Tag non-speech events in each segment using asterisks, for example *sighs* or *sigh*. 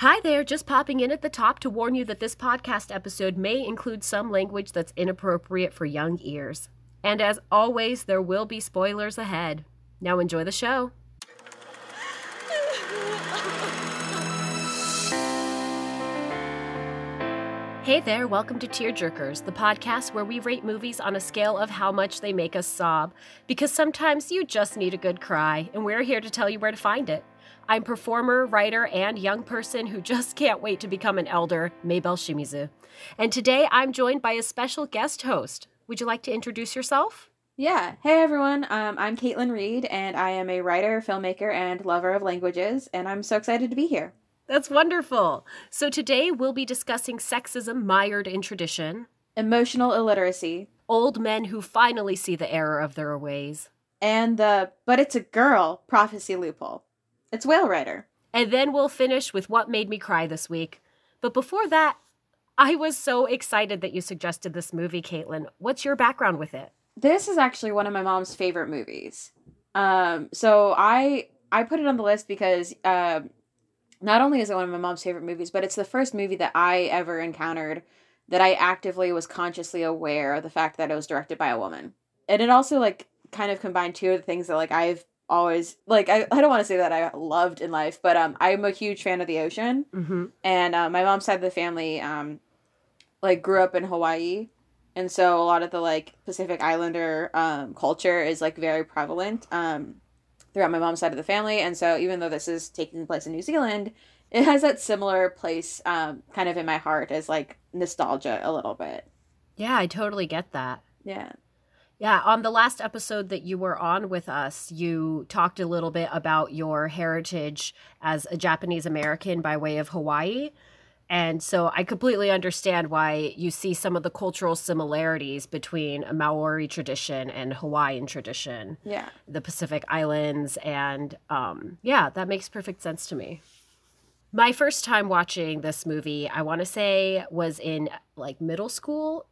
Hi there, just popping in at the top to warn you that this podcast episode may include some language that's inappropriate for young ears. And as always, there will be spoilers ahead. Now enjoy the show. Hey there, welcome to Tear Jerkers, the podcast where we rate movies on a scale of how much they make us sob. Because sometimes you just need a good cry, and we're here to tell you where to find it. I'm performer, writer, and young person who just can't wait to become an elder, Maybell Shimizu. And today I'm joined by a special guest host. Would you like to introduce yourself? Yeah. Hey, everyone. Um, I'm Caitlin Reed, and I am a writer, filmmaker, and lover of languages, and I'm so excited to be here. That's wonderful. So today we'll be discussing sexism mired in tradition, Emotional illiteracy, old men who finally see the error of their ways, and the but it's a girl prophecy loophole. It's Whale Rider. and then we'll finish with what made me cry this week. But before that, I was so excited that you suggested this movie, Caitlin. What's your background with it? This is actually one of my mom's favorite movies. Um, so I I put it on the list because um, not only is it one of my mom's favorite movies, but it's the first movie that I ever encountered that I actively was consciously aware of the fact that it was directed by a woman. And it also like kind of combined two of the things that like I've always like I, I don't want to say that I loved in life, but um I'm a huge fan of the ocean. Mm-hmm. And uh, my mom's side of the family um like grew up in Hawaii. And so a lot of the like Pacific Islander um culture is like very prevalent um throughout my mom's side of the family. And so even though this is taking place in New Zealand, it has that similar place um kind of in my heart as like nostalgia a little bit. Yeah, I totally get that. Yeah. Yeah, on the last episode that you were on with us, you talked a little bit about your heritage as a Japanese American by way of Hawaii. And so I completely understand why you see some of the cultural similarities between a Maori tradition and Hawaiian tradition, Yeah. the Pacific Islands. And um, yeah, that makes perfect sense to me. My first time watching this movie, I want to say, was in like middle school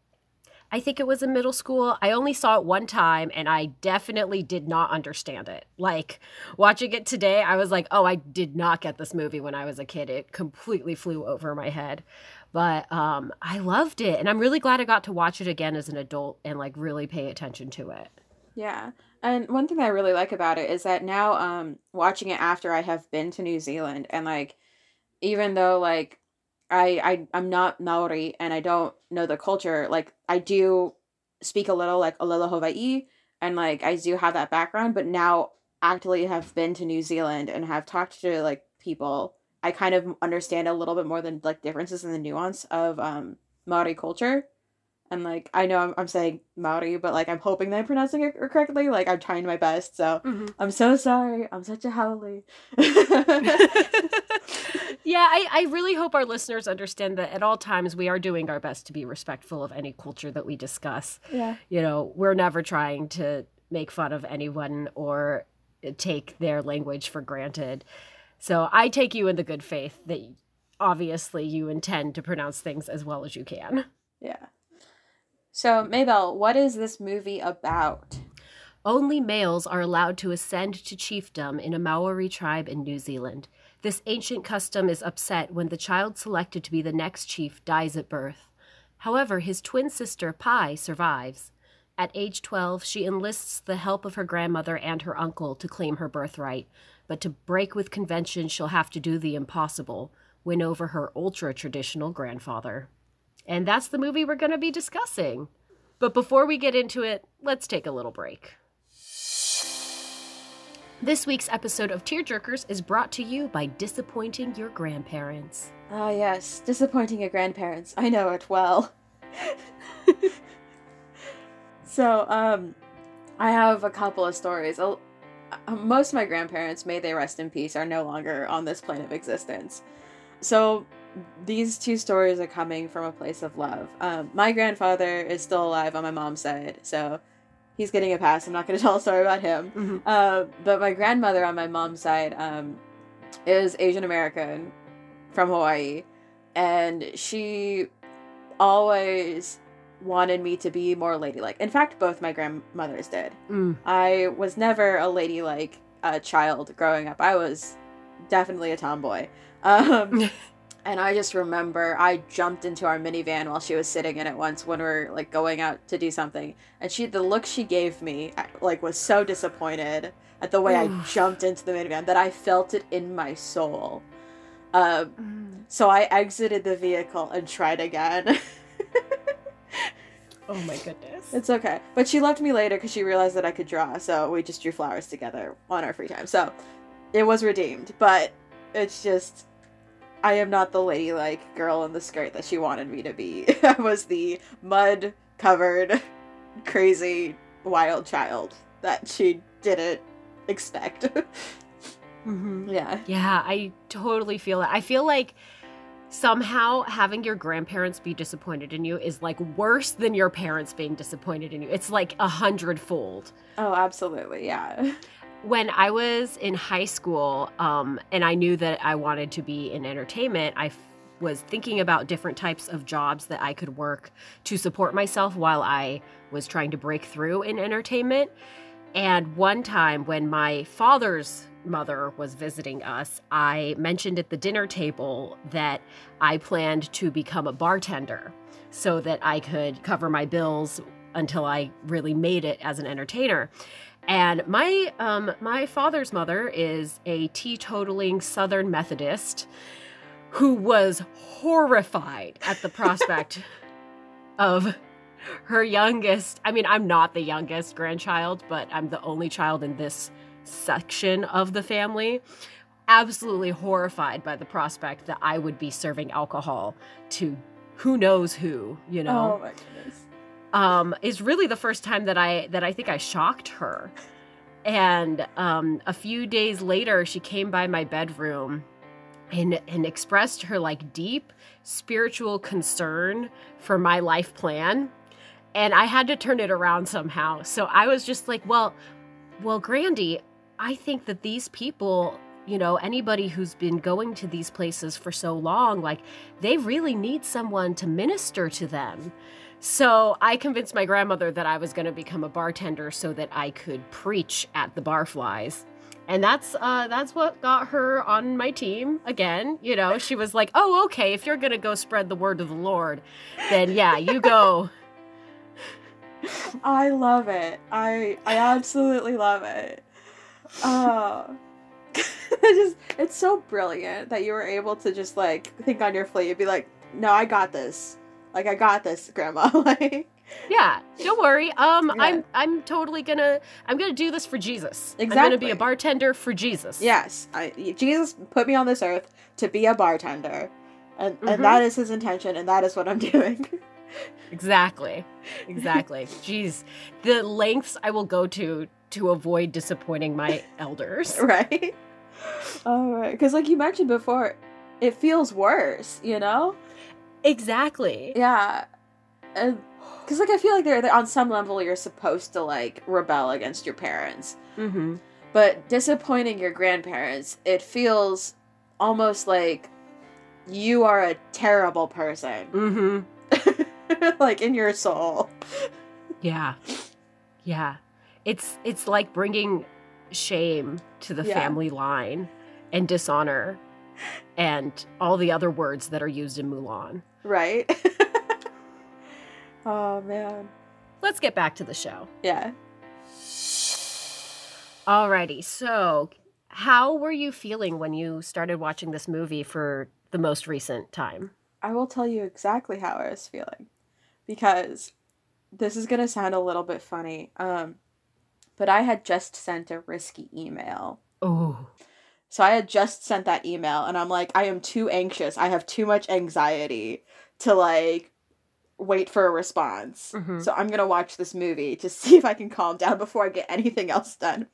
I think it was in middle school. I only saw it one time and I definitely did not understand it. Like watching it today, I was like, oh, I did not get this movie when I was a kid. It completely flew over my head. But um, I loved it. And I'm really glad I got to watch it again as an adult and like really pay attention to it. Yeah. And one thing I really like about it is that now um watching it after I have been to New Zealand and like even though like I I I'm not Maori and I don't know the culture, like I do speak a little like Olelo Hawaii and like I do have that background, but now actively have been to New Zealand and have talked to like people, I kind of understand a little bit more than like differences in the nuance of um Maori culture. And like I know I'm, I'm saying Maori, but like I'm hoping that I'm pronouncing it correctly. Like I'm trying my best. So mm-hmm. I'm so sorry. I'm such a haole. *laughs* yeah, I, I really hope our listeners understand that at all times we are doing our best to be respectful of any culture that we discuss. yeah. You know, we're never trying to make fun of anyone or take their language for granted. So I take you in the good faith that obviously you intend to pronounce things as well as you can. Yeah. So Maybell, what is this movie about? Only males are allowed to ascend to chiefdom in a Maori tribe in New Zealand. This ancient custom is upset when the child selected to be the next chief dies at birth. However, his twin sister, Pai, survives. At age 12, she enlists the help of her grandmother and her uncle to claim her birthright, but to break with convention, she'll have to do the impossible win over her ultra traditional grandfather. And that's the movie we're going to be discussing. But before we get into it, let's take a little break. This week's episode of Tearjerkers is brought to you by disappointing your grandparents. Ah, yes, disappointing your grandparents. I know it well. *laughs* so, um, I have a couple of stories. Uh, Most of my grandparents, may they rest in peace, are no longer on this plane of existence. So, these two stories are coming from a place of love. Um, my grandfather is still alive on my mom's side, so he's getting a pass. I'm not going *laughs* to tell a story about him. Uh, but my grandmother on my mom's side um, is Asian American from Hawaii, and she always wanted me to be more ladylike. In fact, both my grandmothers did. Mm. I was never a ladylike uh, child growing up. I was definitely a tomboy. Um, *laughs* And I just remember I jumped into our minivan while she was sitting in it once when we were like going out to do something. And she the look she gave me like was so disappointed at the way I jumped into the minivan that I felt it in my soul. Um, mm. so I exited the vehicle and tried again. *laughs* oh my goodness. It's okay. But she left me later because she realized that I could draw, so we just drew flowers together on our free time. So it was redeemed, but it's just I am not the ladylike girl in the skirt that she wanted me to be. *laughs* I was the mud covered, *laughs* crazy, wild child that she didn't expect. *laughs* mm-hmm. Yeah. Yeah, I totally feel it. I feel like somehow having your grandparents be disappointed in you is like worse than your parents being disappointed in you. It's like a hundredfold. Oh, absolutely. Yeah. When I was in high school, um, and I knew that I wanted to be in entertainment, I f- was thinking about different types of jobs that I could work to support myself while I was trying to break through in entertainment. And one time when my father's mother was visiting us, I mentioned at the dinner table that I planned to become a bartender so that I could cover my bills until I really made it as an entertainer. And my um, my father's mother is a teetotaling Southern Methodist who was horrified at the prospect *laughs* of her youngest. I mean, I'm not the youngest grandchild, but I'm the only child in this section of the family. Absolutely horrified by the prospect that I would be serving alcohol to who knows who, you know. Oh my goodness um, is really the first time that I that I think I shocked her. And um, a few days later, she came by my bedroom and and expressed her like deep spiritual concern for my life plan. And I had to turn it around somehow. So I was just like, well, well, Grandy, I think that these people you know, anybody who's been going to these places for so long, like they really need someone to minister to them. So I convinced my grandmother that I was going to become a bartender so that I could preach at the barflies. And that's uh, that's what got her on my team again. You know, she was like, "Oh, okay. If you're gonna go spread the word of the Lord, then yeah, you go." *laughs* I love it. I I absolutely love it. Uh, *laughs* it's just it's so brilliant that you were able to just like think on your feet and be like, "No, I got this." Like I got this, grandma. *laughs* like yeah, don't worry. Um, yeah. I'm I'm totally gonna I'm gonna do this for Jesus. Exactly. I'm gonna be a bartender for Jesus. Yes, I, Jesus put me on this earth to be a bartender, and mm-hmm. and that is His intention, and that is what I'm *laughs* doing. exactly, exactly. Jeez, the lengths I will go to to avoid disappointing my elders. *laughs* right. All right, because like you mentioned before, it feels worse. You know Exactly. Yeah. Because, like, I feel like they're, they're, on some level you're supposed to, like, rebel against your parents. Mm-hmm. But disappointing your grandparents, it feels almost like you are a terrible person. *laughs* Mm-hmm. like, in your soul. Yeah. Yeah. It's it's like bringing shame to the yeah. family line and dishonor and all the other words that are used in Mulan. Right. *laughs* oh, man. Let's get back to the show. Yeah. Alrighty. So, how were you feeling when you started watching this movie for the most recent time? I will tell you exactly how I was feeling because this is going to sound a little bit funny. Um, but I had just sent a risky email. Oh. So I had just sent that email and I'm like, I am too anxious. I have too much anxiety to like wait for a response. Mm-hmm. So I'm going to watch this movie to *laughs* see if I can calm down before I get anything else done.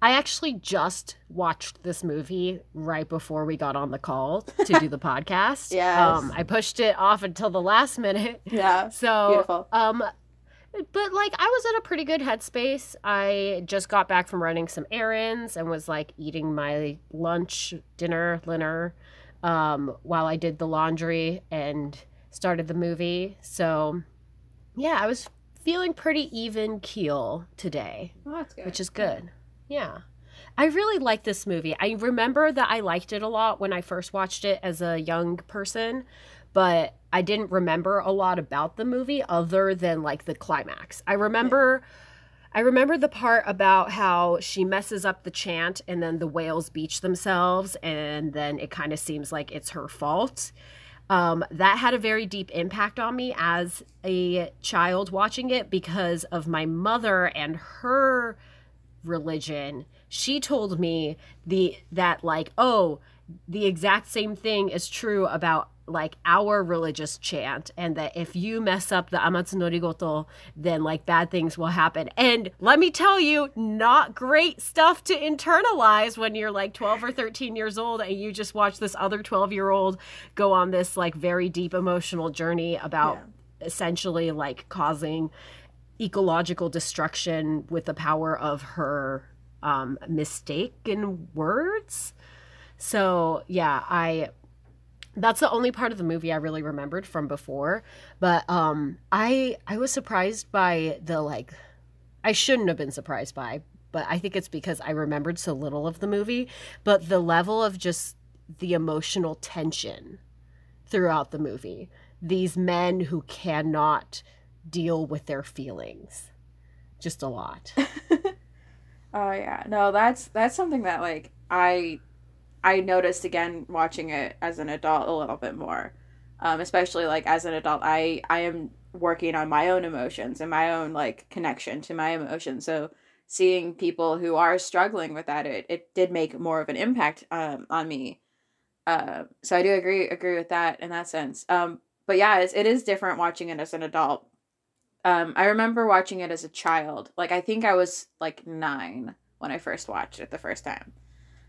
I actually just watched this movie right before we got on the call to do the *laughs* podcast. Yeah. Um, I pushed it off until the last minute. Yeah. So, Beautiful. um, but like I was in a pretty good headspace. I just got back from running some errands and was like eating my lunch, dinner, dinner, um, while I did the laundry and started the movie. So yeah, I was feeling pretty even keel today. Oh, that's good. Which is good. Yeah. I really like this movie. I remember that I liked it a lot when I first watched it as a young person, but I didn't remember a lot about the movie other than like the climax. I remember I remember the part about how she messes up the chant and then the whales beach themselves and then it kind of seems like it's her fault. Um, that had a very deep impact on me as a child watching it because of my mother and her religion she told me the that like oh the exact same thing is true about like our religious chant and that if you mess up the amatsu norigoto then like bad things will happen and let me tell you not great stuff to internalize when you're like 12 or 13 years old and you just watch this other 12 year old go on this like very deep emotional journey about yeah. essentially like causing ecological destruction with the power of her um, mistaken words. So yeah, I that's the only part of the movie I really remembered from before. But um, I I was surprised by the like. I shouldn't have been surprised by, but I think it's because I remembered so little of the movie. But the level of just the emotional tension throughout the movie. These men who cannot deal with their feelings. Just a lot. *laughs* oh yeah. No, that's that's something that like I I noticed again watching it as an adult a little bit more. Um, especially like as an adult, I I am working on my own emotions and my own like connection to my emotions. So seeing people who are struggling with that, it, it did make more of an impact um, on me. Uh, so I do agree agree with that in that sense. Um, but yeah, it's, it is different watching it as an adult um, I remember watching it as a child. Like I think I was like nine when I first watched it the first time.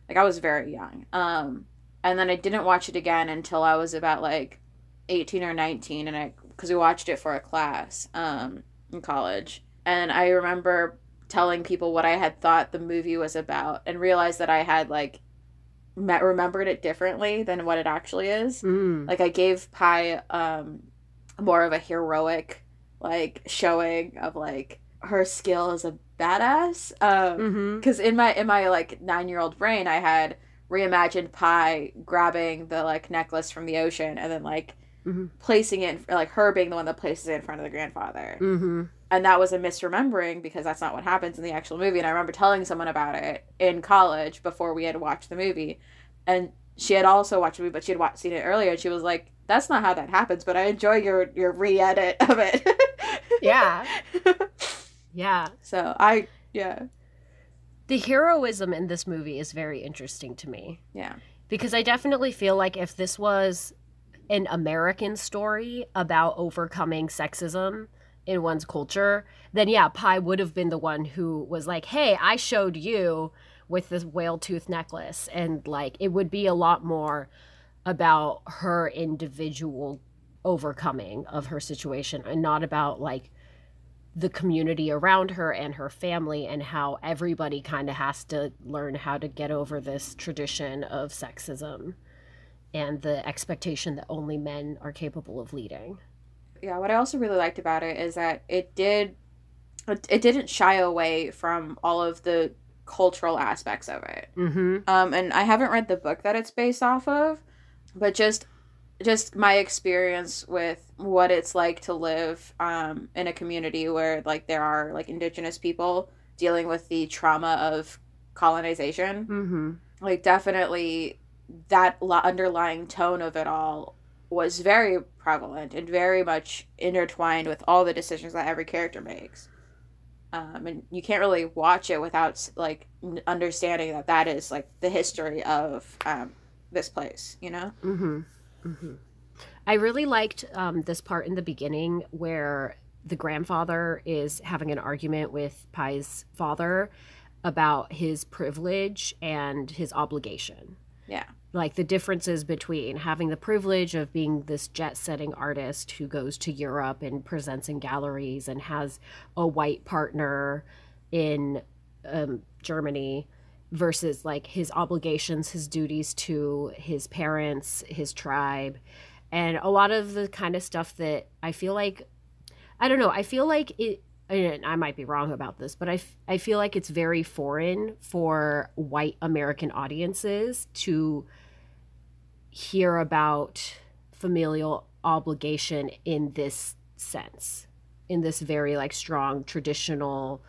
Like I was very young. Um, and then I didn't watch it again until I was about like eighteen or nineteen, and I because we watched it for a class um, in college. And I remember telling people what I had thought the movie was about, and realized that I had like met, remembered it differently than what it actually is. Mm. Like I gave Pai um, more of a heroic like showing of like her skill as a badass um because mm-hmm. in my in my like nine year old brain i had reimagined pai grabbing the like necklace from the ocean and then like mm-hmm. placing it like her being the one that places it in front of the grandfather mm-hmm. and that was a misremembering because that's not what happens in the actual movie and i remember telling someone about it in college before we had watched the movie and she had also watched the movie but she had watched, seen it earlier and she was like that's not how that happens, but I enjoy your your re-edit of it. *laughs* yeah. *laughs* Yeah. So I yeah. The heroism in this movie is very interesting to me. Yeah. Because I definitely feel like if this was an American story about overcoming sexism in one's culture, then yeah, Pai would have been the one who was like, "Hey, I showed you with this whale tooth necklace," and like it would be a lot more about her individual overcoming of her situation and not about like the community around her and her family and how everybody kind of has to learn how to get over this tradition of sexism and the expectation that only men are capable of leading. Yeah, what I also really liked about it is that it did it didn't shy away from all of the cultural aspects of it. Mm-hmm. Um, and I haven't read the book that it's based off of, but just just my experience with what it's like to live um, in a community where like there are like indigenous people dealing with the trauma of colonization mm-hmm. like definitely that underlying tone of it all was very prevalent and very much intertwined with all the decisions that every character makes um, and you can't really watch it without like understanding that that is like the history of um, this place, you know? Mm-hmm. Mm-hmm. I really liked um, this part in the beginning where the grandfather is having an argument with Pai's father about his privilege and his obligation. Yeah. Like the differences between having the privilege of being this jet setting artist who goes to Europe and presents in galleries and has a white partner in um, Germany versus like his obligations, his duties to his parents, his tribe, and a lot of the kind of stuff that I feel like I don't know, I feel like it and I might be wrong about this, but I, f- I feel like it's very foreign for white American audiences to hear about familial obligation in this sense, in this very like strong traditional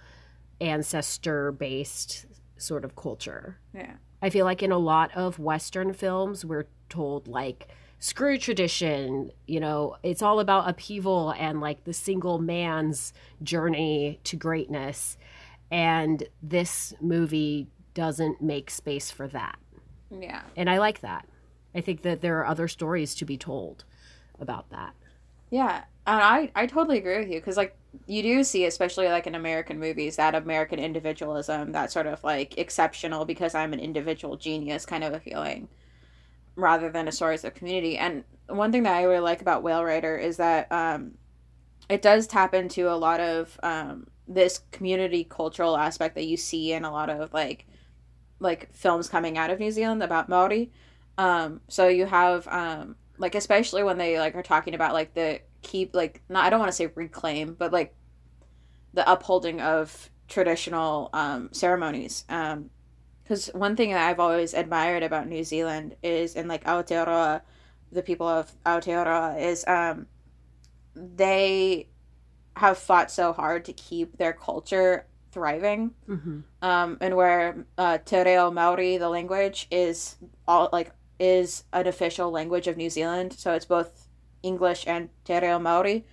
ancestor based sort of culture. Yeah. I feel like in a lot of Western films, we're told like, screw tradition, you know, it's all about upheaval and like the single man's journey to greatness. And this movie doesn't make space for that. Yeah. And I like that. I think that there are other stories to be told about that. Yeah. And I, I totally agree with you because, like, you do see, especially like in American movies, that American individualism, that sort of like exceptional because I'm an individual genius kind of a feeling rather than a story of community. And one thing that I really like about Whale Rider is that um, it does tap into a lot of um, this community cultural aspect that you see in a lot of like like films coming out of New Zealand about Maori. Um, so you have um, like especially when they like are talking about like the keep like not I don't want to say reclaim, but like the upholding of traditional um, ceremonies. Um, because one thing that I've always admired about New Zealand is in like Aotearoa, the people of Aotearoa is um, they have fought so hard to keep their culture thriving. Mm-hmm. Um, and where uh, Te Reo Maori, the language, is all like is an official language of New Zealand, so it's both English and Te Reo Maori,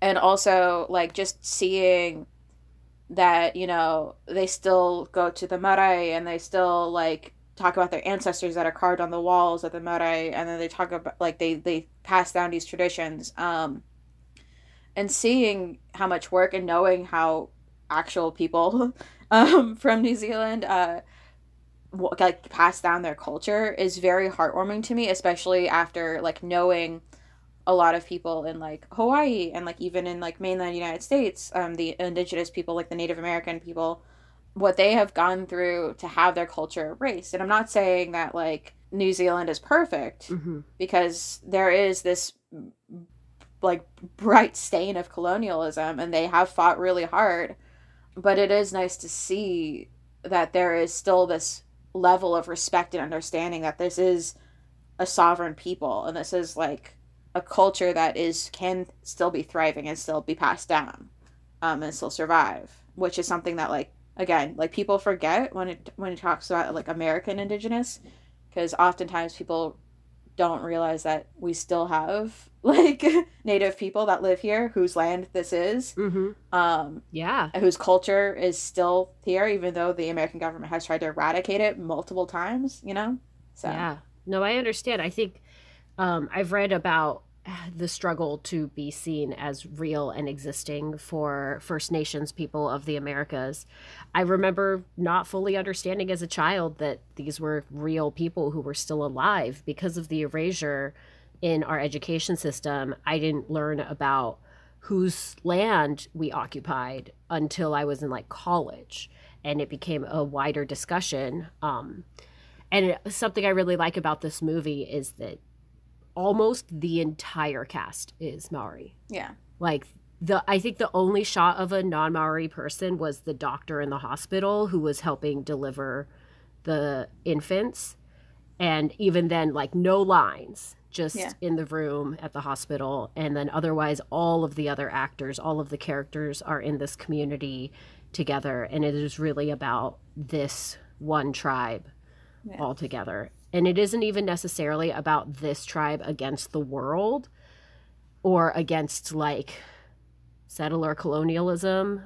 and also like just seeing that you know they still go to the marae and they still like talk about their ancestors that are carved on the walls of the marae and then they talk about like they they pass down these traditions um and seeing how much work and knowing how actual people *laughs* um from New Zealand uh like pass down their culture is very heartwarming to me especially after like knowing a lot of people in like Hawaii and like even in like mainland United States, um, the indigenous people, like the Native American people, what they have gone through to have their culture erased. And I'm not saying that like New Zealand is perfect Mm-hmm. because there is this like bright stain of colonialism and they have fought really hard. But it is nice to see that there is still this level of respect and understanding that this is a sovereign people and this is like a culture that is can still be thriving and still be passed down um, and still survive which is something that like again like people forget when it when it talks about like american indigenous because oftentimes people don't realize that we still have *laughs* like native people that live here whose land this is Mm-hmm. um Yeah. whose culture is still here even though the american government has tried to eradicate it multiple times you know so Yeah. No, I understand. I think um, I've read about *sighs* the struggle to be seen as real and existing for First Nations people of the Americas. I remember not fully understanding as a child that these were real people who were still alive because of the erasure in our education system. I didn't learn about whose land we occupied until I was in like college and it became a wider discussion. Um, and it- something I really like about this movie is that almost the entire cast is Maori. yeah Like the I think the only shot of a non-Maori person was the doctor in the hospital who was helping deliver the infants. And even then like no lines, just Yeah. in the room at the hospital and then otherwise all of the other actors, all of the characters are in this community together and it is really about this one tribe Yeah. altogether. And it isn't even necessarily about this tribe against the world or against like settler colonialism.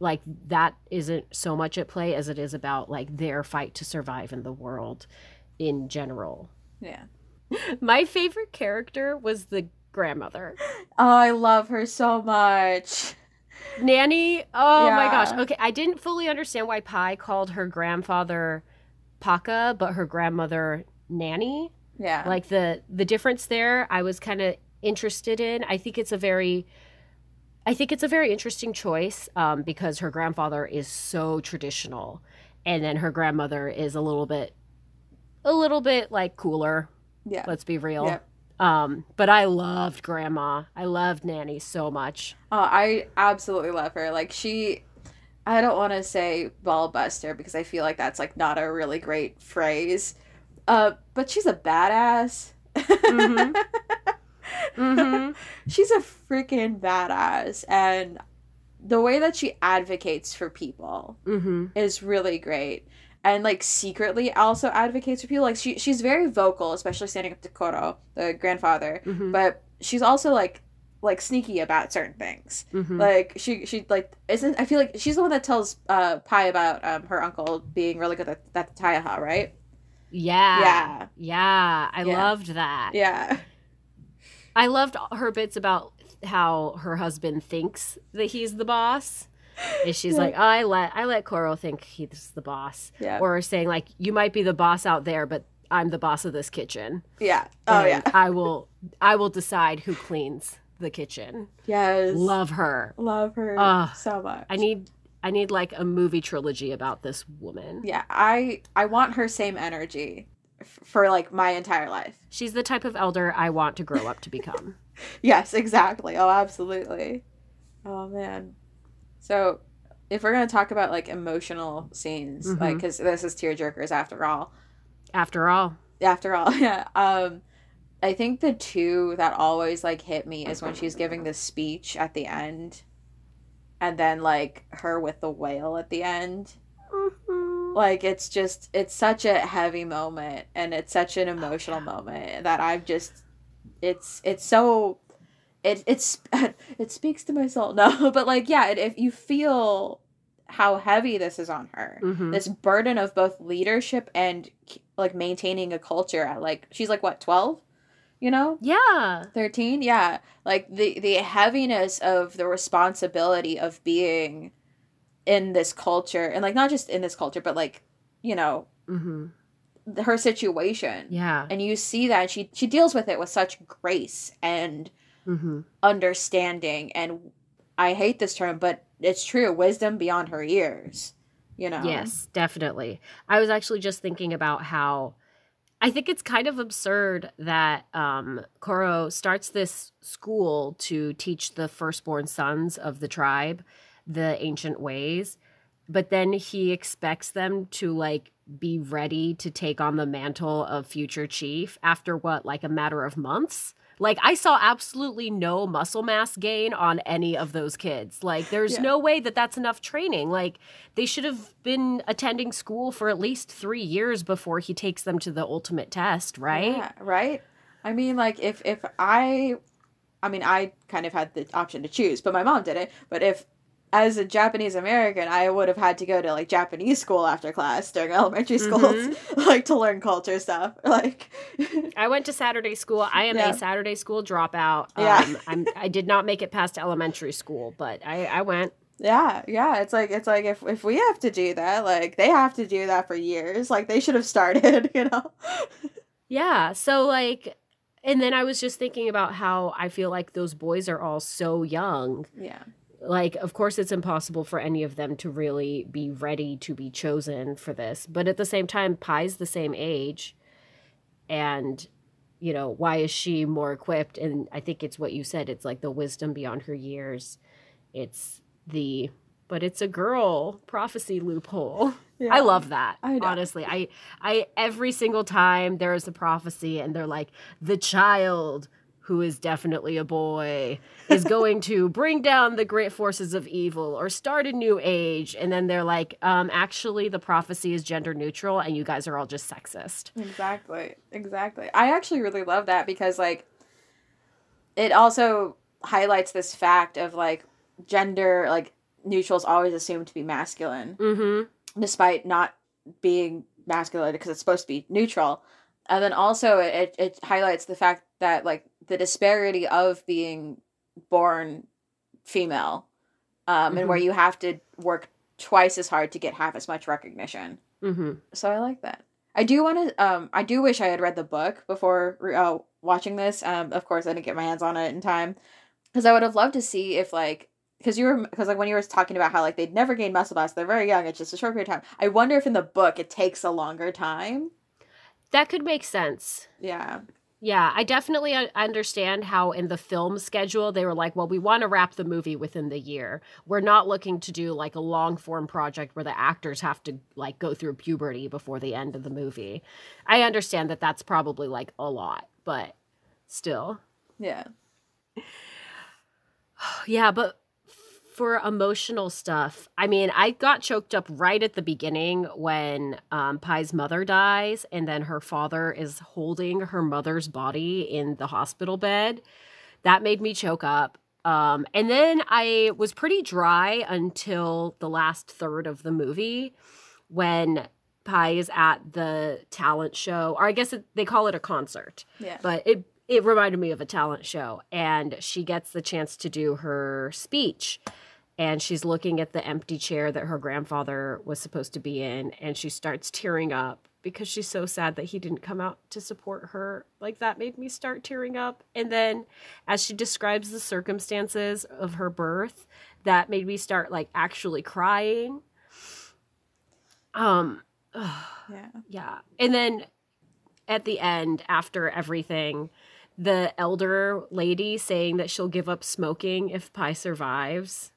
Like that isn't so much at play as it is about like their fight to survive in the world in general. yeah *laughs* My favorite character was the grandmother. oh i love her so much Nanny, oh my gosh. Okay, I didn't fully understand why Pai called her grandfather Paka, but her grandmother Nanny. yeah like the the difference there i was kind of interested in i think it's a very i think it's a very interesting choice um, because her grandfather is so traditional and then her grandmother is a little bit a little bit like cooler yeah let's be real Yep. Um, but I loved Grandma. I loved Nanny so much. Oh, I absolutely love her. Like she I don't want to say ball buster because I feel like that's like not a really great phrase. Uh, but she's a badass. Mhm. Mm-hmm. *laughs* she's a freaking badass and the way that she advocates for people Mm-hmm. is really great and like secretly also advocates for people like she she's very vocal especially standing up to Koro the grandfather Mm-hmm. but she's also like like sneaky about certain things mm-hmm. like she she like isn't I feel like she's the one that tells uh Pai about um her uncle being really good at, at the Taiaha, right? yeah. Yeah. Yeah. I Yeah. loved that. Yeah. I loved her bits about how her husband thinks that he's the boss. And she's Yeah. like, oh, I let I let Koro think he's the boss. Yeah. Or saying like, you might be the boss out there, but I'm the boss of this kitchen. Yeah. Oh yeah. *laughs* I will I will decide who cleans the kitchen. Yes. Love her. Love her Ugh. so much. I need I need like a movie trilogy about this woman. Yeah, I I want her same energy f- for like my entire life. She's the type of elder I want to grow up to become. *laughs* Yes, exactly. Oh, absolutely. Oh man. So, if we're gonna talk about like emotional scenes, like Mhm. because this is tearjerkers after all. After all. After all, *laughs* yeah. Um, I think the two that always like hit me is when she's giving this speech at the end, and then like her with the whale at the end. like it's just it's such a heavy moment and it's such an emotional moment that i've just it's it's so it it's *laughs* it speaks to my soul *laughs* no but like yeah it, if you feel how heavy this is on her Mhm. this burden of both leadership and like maintaining a culture at like she's like what 12 you know? Yeah. 13 yeah. Like the the heaviness of the responsibility of being in this culture and like not just in this culture but like you know hmm her situation. Yeah. and you see that she she deals with it with such grace and hmm understanding and i hate this term but it's true wisdom beyond her years you know? Yes, definitely. I was actually just thinking about how I think it's kind of absurd that um, Koro starts this school to teach the firstborn sons of the tribe the ancient ways, but then he expects them to like be ready to take on the mantle of future chief after what, like a matter of months? Like I saw absolutely no muscle mass gain on any of those kids. Like there's Yeah. no way that that's enough training. Like they should have been attending school for at least 3 years before he takes them to the ultimate test, right? Yeah, right. I mean, like if if I, I mean, I kind of had the option to choose, but my mom didn't. But if, as a Japanese American, I would have had to go to like Japanese school after class during elementary schools, Mm-hmm. *laughs* like to learn culture stuff. *laughs* Like, *laughs* I went to Saturday school. I am Yeah. a Saturday school dropout. Yeah. Um, I'm I did not make it past elementary school, but I I went. yeah, yeah. It's like it's like if if we have to do that, like they have to do that for years. Like they should have started, you know. Yeah. So like and then I was just thinking about how I feel like those boys are all so young. Yeah. Like of course it's impossible for any of them to really be ready to be chosen for this, but at the same time Pai's the same age and you know, why is she more equipped? And I think it's what you said, it's like the wisdom beyond her years. It's the but it's a girl prophecy loophole. I love that. I honestly. I I every single time there is a prophecy and they're like the child who is definitely a boy is *laughs* going to bring down the great forces of evil or start a new age and then they're like um actually the prophecy is gender neutral and you guys are all just sexist. Exactly. Exactly. I actually really love that because like it also highlights this fact of like gender like neutral is always assumed to be masculine mm-hmm. despite not being masculine because it's supposed to be neutral. And then also it, it highlights the fact that like the disparity of being born female um and where you have to work twice as hard to get half as much recognition. Mhm. So I like that. I do want to. Um, I do wish I had read the book before uh, watching this. Um, of course, I didn't get my hands on it in time because I would have loved to see if like because you were because like when you were talking about how like they'd never gain muscle mass, they're very young. It's just a short period of time. I wonder if in the book it takes a longer time. That could make sense. Yeah, Yeah, I definitely understand how in the film schedule they were like, well, we want to wrap the movie within the year. We're not looking to do like a long form project where the actors have to like go through puberty before the end of the movie. I understand that that's probably like a lot, but still. Yeah. *sighs* Yeah, but for emotional stuff, I mean, I got choked up right at the beginning when um, Pai's mother dies, and then her father is holding her mother's body in the hospital bed. That made me choke up. Um, and then I was pretty dry until the last third of the movie when Pai is at the talent show, or I guess it, they call it a concert Yeah. but it it reminded me of a talent show and she gets the chance to do her speech and she's looking at the empty chair that her grandfather was supposed to be in and she starts tearing up because she's so sad that he didn't come out to support her like that made me start tearing up and then as she describes the circumstances of her birth that made me start like actually crying um *sighs* yeah. yeah. And then at the end, after everything, the elder lady saying that she'll give up smoking if Pai survives.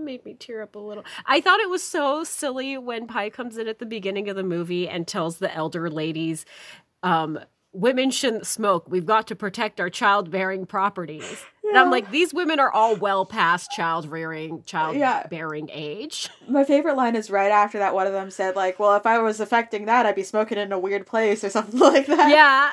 Made me tear up a little. I thought it was so silly when Pai comes in at the beginning of the movie and tells the elder ladies, um, women shouldn't smoke. We've got to protect our childbearing properties. And I'm like, these women are all well past child rearing, child Yeah. bearing age. My favorite line is right after that. One of them said, like, well, if I was affecting that, I'd be smoking in a weird place or something *laughs* like that. Yeah.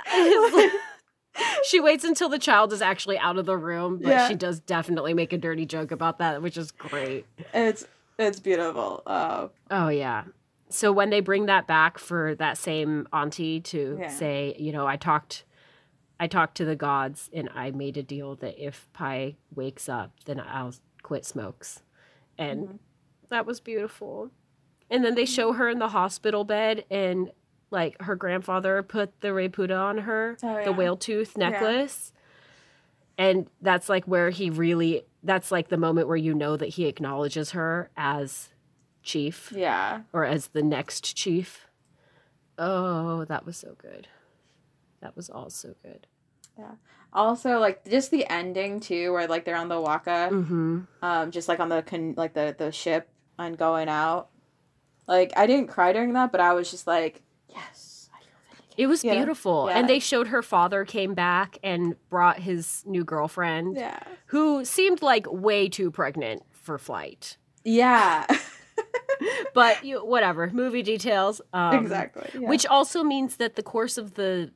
She waits until the child is actually out of the room, but Yeah. she does definitely make a dirty joke about that, which is great. It's it's beautiful. Uh, Oh yeah. So when they bring that back for that same auntie to Yeah. say, you know, I talked I talked to the gods and I made a deal that if Pai wakes up, then I'll quit smokes. And Mhm. that was beautiful. And then they show her in the hospital bed and like her grandfather put the rei puta on her, Oh, yeah. the whale tooth Yeah. necklace. And that's like where he really that's like the moment where you know that he acknowledges her as chief yeah. or as the next chief. Oh, that was so good. That was all so good. Yeah. Also, like just the ending too, where like they're on the Waka, Mm-hmm. um, just like on the con- like the the ship and going out. Like I didn't cry during that, but I was just like, yes, I feel. It was Yeah. beautiful. Yeah. And they showed her father came back and brought his new girlfriend, Yeah. who seemed like way too pregnant for flight. Yeah. *laughs* But you, whatever, movie details. Um, exactly. Yeah. Which also means that the course of the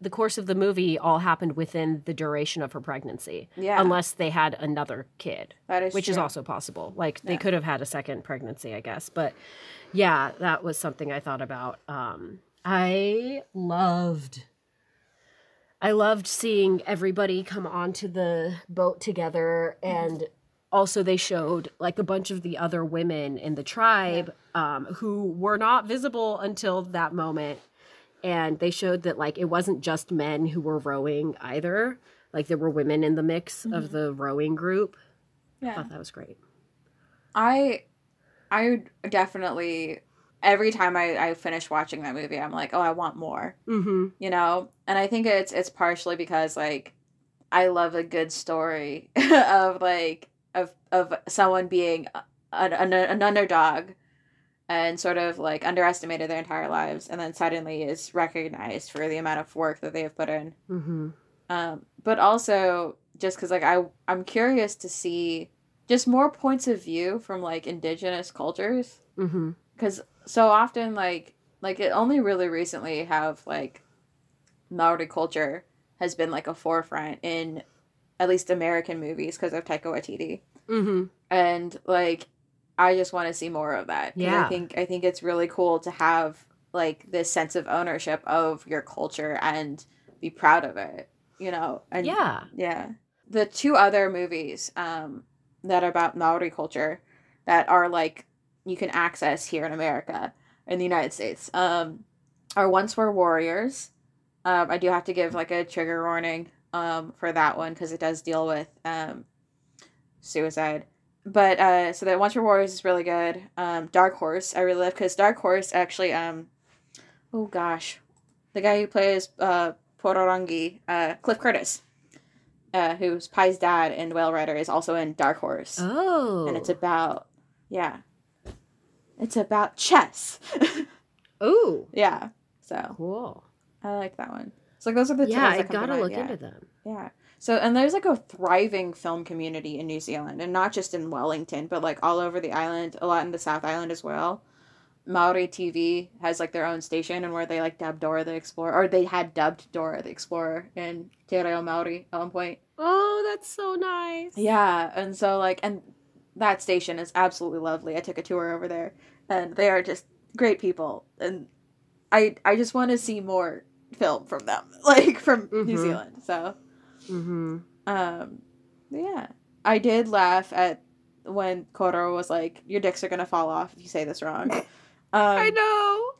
the course of the movie all happened within the duration of her pregnancy, yeah, unless they had another kid. that is which is also possible. Like they could have had a second pregnancy, I guess. But yeah, that was something I thought about. Um, I loved. I loved seeing everybody come onto the boat together and also they showed like a bunch of the other women in the tribe um, who were not visible until that moment and they showed that like it wasn't just men who were rowing either like there were women in the mix of the rowing group I Yeah. thought that was great. I I definitely every time I, I finish watching that movie, I'm like, oh, I want more. Mm-hmm. You know? And I think it's it's partially because like I love a good story *laughs* of like of of someone being an, an, an underdog and sort of like underestimated their entire lives and then suddenly is recognized for the amount of work that they have put in. Mm-hmm. um, but also just because like I I'm curious to see just more points of view from like indigenous cultures Mm-hmm. because so often like like it only really recently have like Maori culture has been like a forefront in at least American movies because of Taika Waititi Mm-hmm. and like I just want to see more of that. Yeah. I think I think it's really cool to have like this sense of ownership of your culture and be proud of it. You know, and Yeah. yeah. The two other movies um, that are about Maori culture that are like you can access here in America in the United States um, are Once Were Warriors. Um, I do have to give like a trigger warning um, for that one because it does deal with um, suicide. But uh, so that Once Were Warriors is really good. Um, Dark Horse I really love because Dark Horse actually um, oh gosh, the guy who plays uh, Porourangi, uh, Cliff Curtis, uh, who's Pai's dad in Whale Rider, is also in Dark Horse. Oh. And it's about, yeah. It's about chess. *laughs* Ooh. yeah. So Cool. I like that one. So like those are the two Yeah, I that come to gotta look yeah. into them. Yeah. So and there's like a thriving film community in New Zealand and not just in Wellington, but like all over the island, a lot in the South Island as well. Maori TV has like their own station and where they like dub Dora the Explorer or they had dubbed Dora the Explorer in Te Reo Maori at one point. Oh, that's so nice. Yeah, and so like and that station is absolutely lovely. I took a tour over there and they are just great people and I I just want to see more film from them, *laughs* like from New Mhm. Zealand. So Mm-hmm. um, yeah, I did laugh at when Koro was like, "Your dicks are gonna fall off if you say this wrong." *laughs* Um, I know.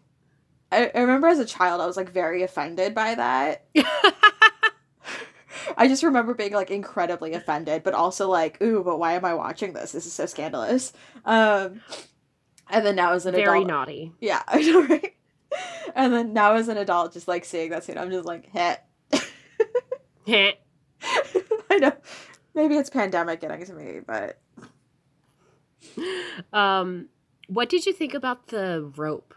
I, I remember as a child, I was like very offended by that. *laughs* I just remember being like incredibly offended, but also like, "Ooh, but why am I watching this? This is so scandalous." Um, and then now as an Very adult, naughty. yeah, *laughs* I know, right? And then now as an adult, just like seeing that scene, I'm just like, "Heh." *laughs* I know. Maybe it's pandemic getting to me, but um, what did you think about the rope?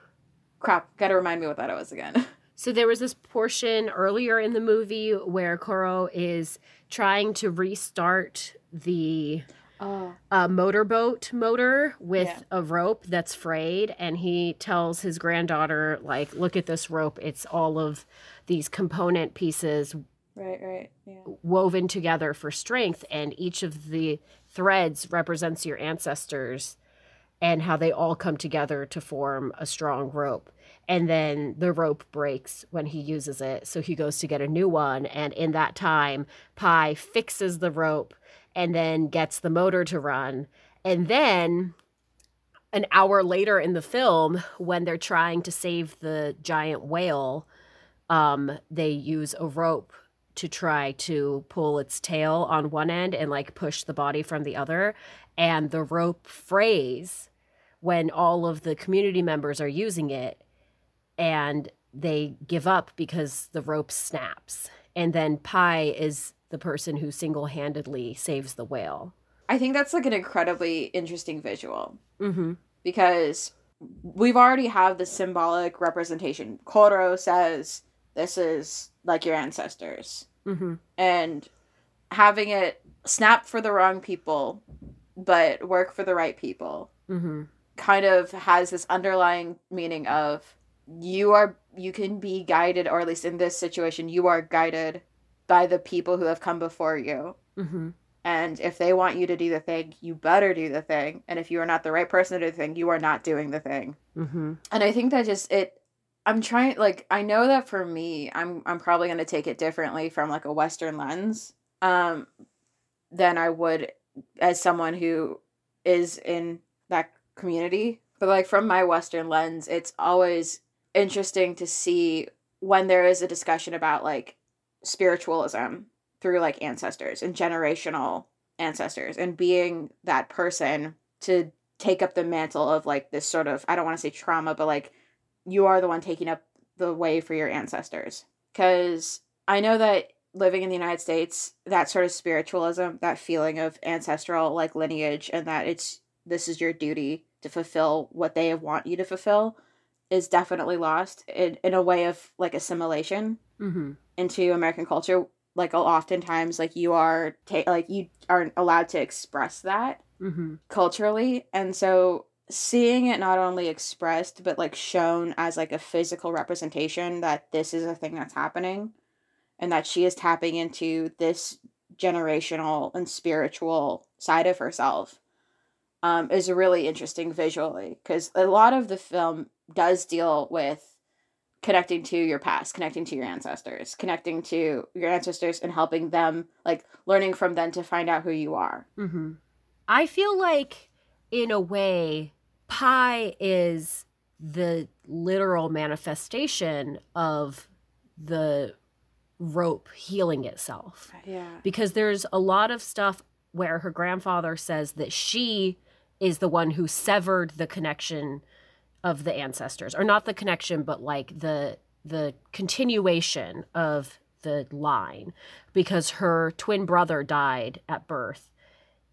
crap. Gotta remind me what that was again. *laughs* So there was this portion earlier in the movie where Koro is trying to restart the Oh, uh, motorboat motor with Yeah. a rope that's frayed, and he tells his granddaughter, like, "Look at this rope. It's all of these component pieces right, right, yeah. woven together for strength, and each of the threads represents your ancestors and how they all come together to form a strong rope. And then the rope breaks when he uses it. So he goes to get a new one. And in that time, Pai fixes the rope and then gets the motor to run. And then an hour later in the film, when they're trying to save the giant whale, um, they use a rope to try to pull its tail on one end and like push the body from the other. And the rope frays when all of the community members are using it and they give up because the rope snaps. And then Pai is the person who single handedly saves the whale. I think that's like an incredibly interesting visual Mm-hmm. because we've already have the symbolic representation. Koro says this is like your ancestors, Mm-hmm. and having it snap for the wrong people, but work for the right people, Mm-hmm. kind of has this underlying meaning of you are you can be guided, or at least in this situation, you are guided by the people who have come before you. Mm-hmm. And if they want you to do the thing, you better do the thing. And if you are not the right person to do the thing, you are not doing the thing. Mm-hmm. And I think that just it I'm trying like I know that for me, I'm I'm probably going to take it differently from like a western lens um than I would as someone who is in that community. But like from my western lens, it's always interesting to see when there is a discussion about like spiritualism through like ancestors and generational ancestors and being that person to take up the mantle of like this sort of I don't want to say trauma, but like you are the one taking up the way for your ancestors. Because I know that living in the United States, that sort of spiritualism, that feeling of ancestral like lineage, and that it's this is your duty to fulfill what they want you to fulfill, is definitely lost in, in a way of like assimilation Mm-hmm. into American culture. Like oftentimes, like you are ta- like you aren't allowed to express that Mm-hmm. culturally and so seeing it not only expressed but like shown as like a physical representation that this is a thing that's happening and that she is tapping into this generational and spiritual side of herself um, is really interesting visually because a lot of the film does deal with connecting to your past connecting to your ancestors connecting to your ancestors and helping them like learning from them to find out who you are Mm-hmm. I feel like, in a way, Pai is the literal manifestation of the rope healing itself. yeah Because there's a lot of stuff where her grandfather says that she is the one who severed the connection of the ancestors or not the connection but like the the continuation of the line because her twin brother died at birth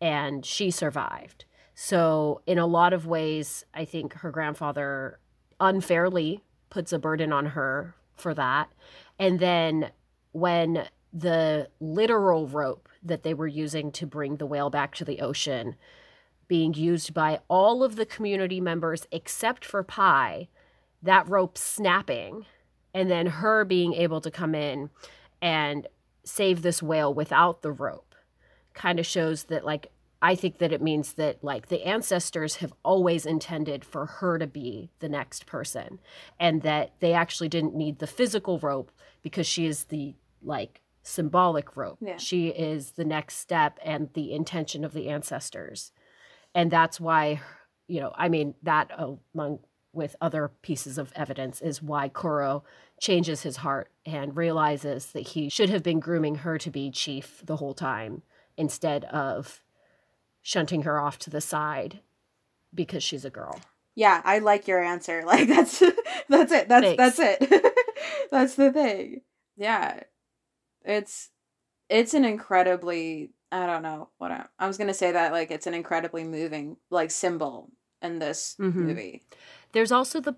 and she survived. So, in a lot of ways, I think her grandfather unfairly puts a burden on her for that. And then when the literal rope that they were using to bring the whale back to the ocean being used by all of the community members except for Pai, that rope snapping, and then her being able to come in and save this whale without the rope kind of shows that like I think that it means that like the ancestors have always intended for her to be the next person and that they actually didn't need the physical rope because she is the like symbolic rope. Yeah. She is the next step and the intention of the ancestors. And that's why you know, I mean that among with other pieces of evidence is why Koro changes his heart and realizes that he should have been grooming her to be chief the whole time instead of shunting her off to the side because she's a girl. Yeah, I like your answer. *laughs* Like that's that's it. That's Thanks. that's it. *laughs* that's the thing. Yeah. It's it's an incredibly I don't know what I, I was going to say that like it's an incredibly moving like symbol in this Mhm. movie. There's also the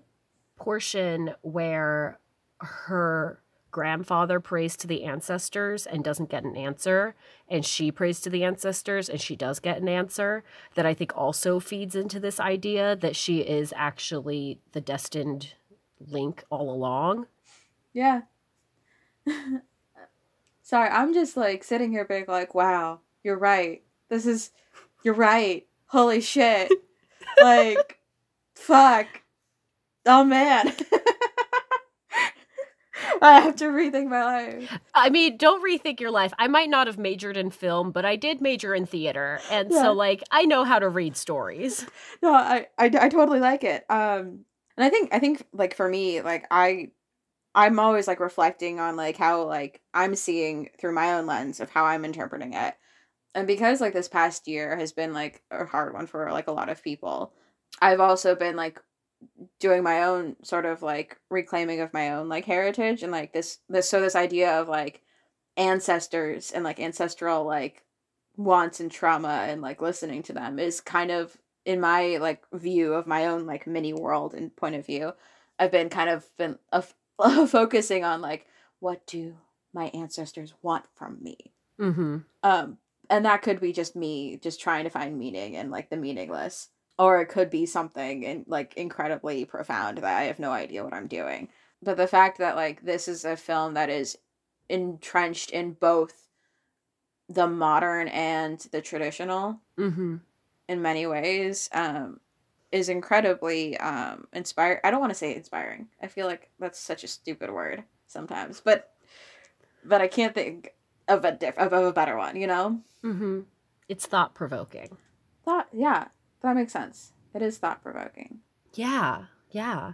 portion where her grandfather prays to the ancestors and doesn't get an answer, and she prays to the ancestors and she does get an answer. That I think also feeds into this idea that she is actually the destined link all along. Yeah. *laughs* Sorry, I'm just like sitting here being like, wow, you're right. This is, you're right. Holy shit. *laughs* like, fuck. Oh man. *laughs* I have to rethink my life. I mean, don't rethink your life. I might not have majored in film, but I did major in theater. And Yeah. so, like, I know how to read stories. No, I, I, I totally like it. Um, and I think, I think like for me, like I, I'm always like reflecting on like how like I'm seeing through my own lens of how I'm interpreting it. And because like this past year has been like a hard one for like a lot of people, I've also been like doing my own sort of like reclaiming of my own like heritage and like this this so this idea of like ancestors and like ancestral like wants and trauma and like listening to them is kind of in my like view of my own like mini world and point of view i've been kind of been uh, *laughs* focusing on like what do my ancestors want from me Mm-hmm. um and that could be just me just trying to find meaning in like the meaningless or it could be something in like incredibly profound that i have no idea what i'm doing but the fact that like this is a film that is entrenched in both the modern and the traditional Mm-hmm. in many ways um is incredibly um inspired i don't want to say inspiring i feel like that's such a stupid word sometimes but but i can't think of a diff of a better one you know Mm-hmm. It's thought provoking. That yeah, that makes sense. It is thought provoking. Yeah, yeah.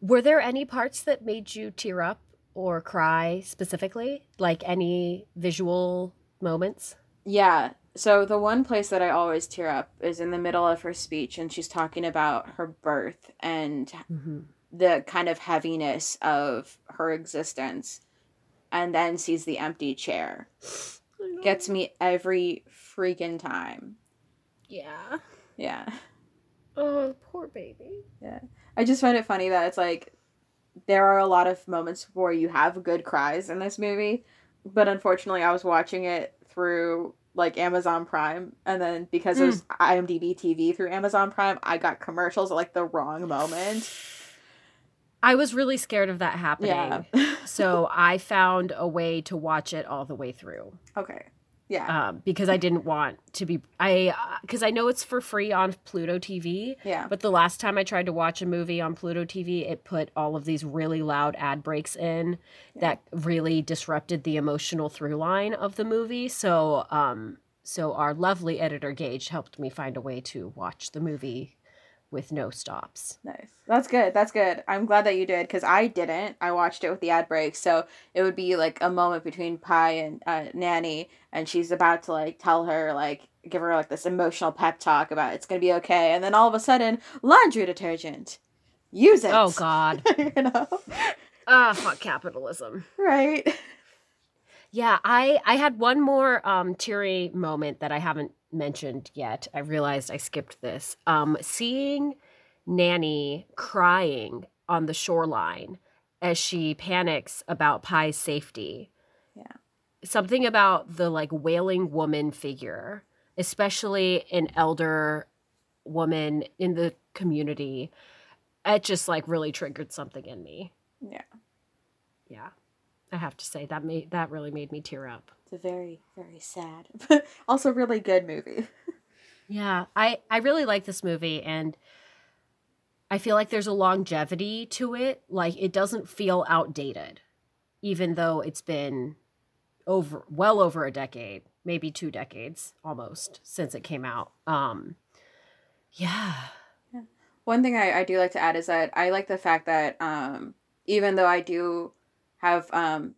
Were there any parts that made you tear up or cry specifically? Like any visual moments? Yeah. So the one place that I always tear up is in the middle of her speech and she's talking about her birth and Mm-hmm. the kind of heaviness of her existence and then sees the empty chair. *gasps* Gets me every freaking time. Yeah. Yeah. Oh, poor baby. Yeah. I just find it funny that it's like there are a lot of moments where you have good cries in this movie, but unfortunately, I was watching it through like Amazon Prime, and then because it was mm. IMDb TV through Amazon Prime, I got commercials at like the wrong moment. I was really scared of that happening. Yeah. so I found a way to watch it all the way through. *laughs* okay. Yeah. Um, because I didn't want to be I because I know it's for free on Pluto TV, Yeah. But the last time I tried to watch a movie on Pluto TV, it put all of these really loud ad breaks in that really disrupted the emotional through line of the movie. So, um, so our lovely editor Gage helped me find a way to watch the movie with no stops. Nice. That's good. That's good. I'm glad that you did because I didn't. I watched it with the ad break, so it would be like a moment between Pai and uh, Nanny, and she's about to like tell her like give her like this emotional pep talk about it's gonna be okay, and then all of a sudden laundry detergent, use it. Oh God! *laughs* you know. Ah, fuck capitalism. Right. Yeah, I I had one more um teary moment that I haven't mentioned yet. I realized I skipped this. Um seeing Nanny crying on the shoreline as she panics about Pai's safety. Yeah. Something about the like wailing woman figure, especially an elder woman in the community. It just like really triggered something in me. Yeah. Yeah. I have to say that made that really made me tear up. It's a very, very sad, *laughs* but also really good movie. Yeah, I I really like this movie and I feel like there's a longevity to it. Like it doesn't feel outdated even though it's been over well over a decade, maybe two decades almost since it came out. Um yeah. One thing I, I do like to add is that I like the fact that um, even though I do have um,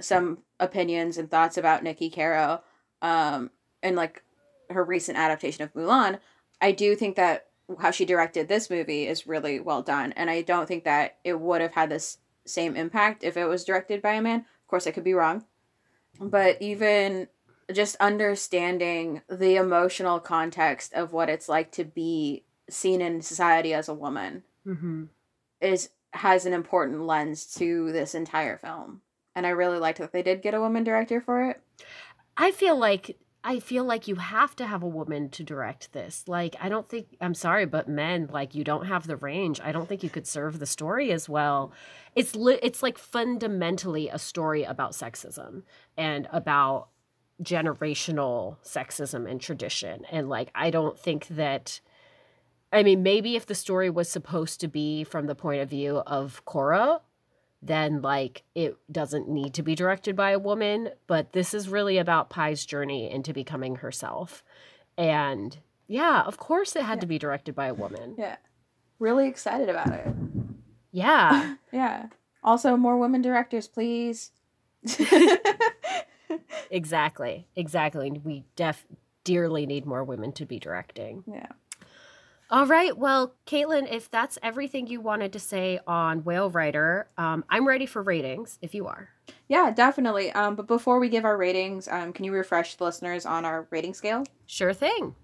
some opinions and thoughts about Nikki Caro um, and like her recent adaptation of Mulan, I do think that how she directed this movie is really well done. And I don't think that it would have had this same impact if it was directed by a man. Of course, I could be wrong. But even just understanding the emotional context of what it's like to be seen in society as a woman Mm-hmm. is has an important lens to this entire film. And I really liked that they did get a woman director for it. I feel like I feel like you have to have a woman to direct this. Like I don't think I'm sorry, but men like you don't have the range. I don't think you could serve the story as well. It's li- it's like fundamentally a story about sexism and about generational sexism and tradition. And like I don't think that I mean maybe if the story was supposed to be from the point of view of Koro, then like it doesn't need to be directed by a woman but this is really about Pai's journey into becoming herself and yeah of course it had Yeah. to be directed by a woman Yeah. Really excited about it. yeah *laughs* Yeah. Also more women directors, please. *laughs* exactly exactly we def dearly need more women to be directing yeah. All right well caitlin if that's everything you wanted to say on whale rider um, i'm ready for ratings if you are Yeah, definitely. Um, but before we give our ratings, um, can you refresh the listeners on our rating scale? Sure thing.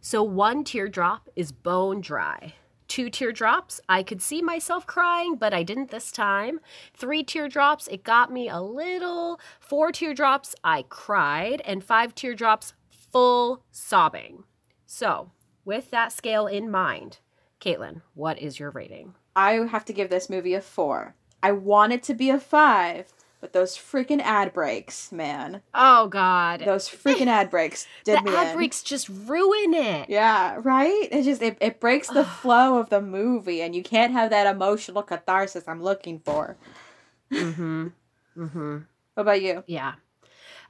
So one teardrop is bone dry. Two teardrops, I could see myself crying, but I didn't this time. Three teardrops, it got me a little. Four teardrops, I cried. And five teardrops, full sobbing. So, with that scale in mind, Caitlin, what is your rating? I have to give this movie a four. I want it to be a five, but those freaking ad breaks, man. Oh, God. Those freaking ad breaks *laughs* did me. the me ad in. breaks just ruin it. Yeah, right? It just it, it breaks the flow of the movie and you can't have that emotional catharsis I'm looking for. Mm hmm. Mm hmm. What about you? Yeah.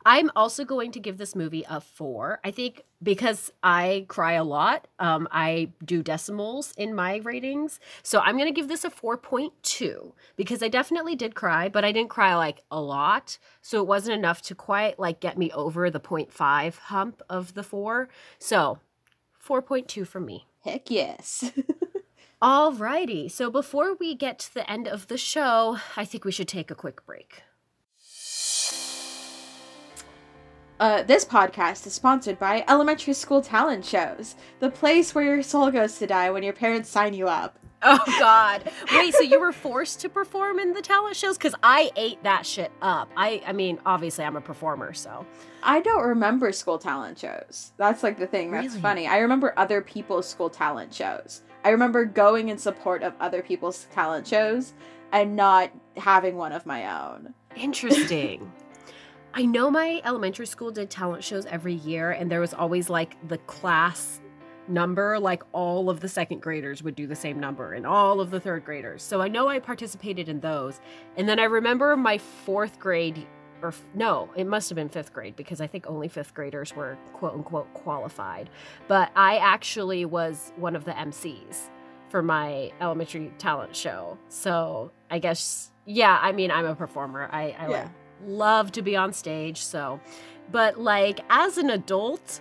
I'm also going to give this movie a four. I think because I cry a lot, um, I do decimals in my ratings. So I'm going to give this a 4.2 because I definitely did cry, but I didn't cry like a lot. So it wasn't enough to quite like get me over the 0.5 hump of the four. So 4.2 from me. Heck yes. *laughs* Alrighty. So before we get to the end of the show, I think we should take a quick break. Uh, this podcast is sponsored by Elementary School Talent Shows, the place where your soul goes to die when your parents sign you up. Oh God! Wait, so you were forced to perform in the talent shows? Because I ate that shit up. I, I mean, obviously I'm a performer, so I don't remember school talent shows. That's like the thing that's Really? funny. I remember other people's school talent shows. I remember going in support of other people's talent shows and not having one of my own. interesting. I know my elementary school did talent shows every year, and there was always like the class number, like all of the second graders would do the same number, and all of the third graders. So I know I participated in those, and then I remember my fourth grade. Or no, it must have been fifth grade because I think only fifth graders were quote unquote qualified. But I actually was one of the MCs for my elementary talent show. So I guess, yeah, I mean, I'm a performer. I, I Yeah. like, love to be on stage. So, but like as an adult,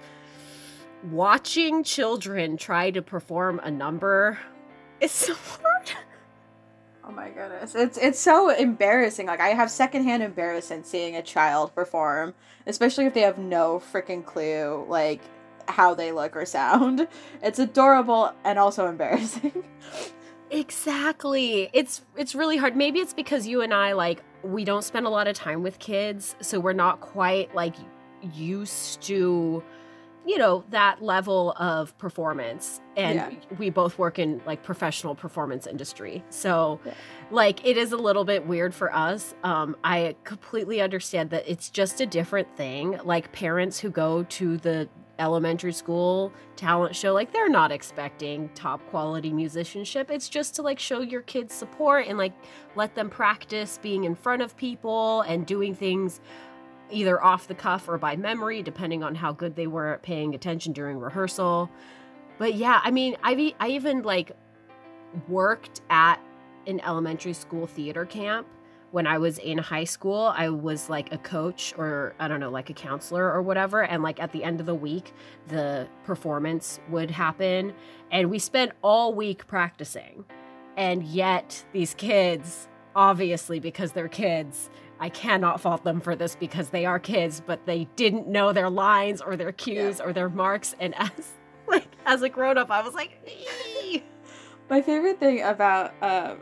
watching children try to perform a number is so *laughs* hard. Oh my goodness. It's it's so embarrassing. Like I have secondhand embarrassment seeing a child perform, especially if they have no freaking clue like how they look or sound. *laughs* It's adorable and also embarrassing. *laughs* Exactly. It's it's really hard. Maybe it's because you and I like we don't spend a lot of time with kids, so we're not quite like used to you know that level of performance. And Yeah. we both work in like professional performance industry. So Yeah. like it is a little bit weird for us. Um i completely understand that it's just a different thing. Like parents who go to the elementary school talent show like they're not expecting top quality musicianship. It's just to like show your kids support and like let them practice being in front of people and doing things either off the cuff or by memory, depending on how good they were at paying attention during rehearsal. But yeah, I mean, I've I even like worked at an elementary school theater camp when I was in high school. I was like a coach or I don't know, like a counselor or whatever. And like at the end of the week, the performance would happen. And we spent all week practicing. And yet, these kids, obviously, because they're kids, I cannot fault them for this because they are kids, but they didn't know their lines or their cues or their marks. And as *laughs* like as a grown up, I was like, "Ee." My favorite thing about um,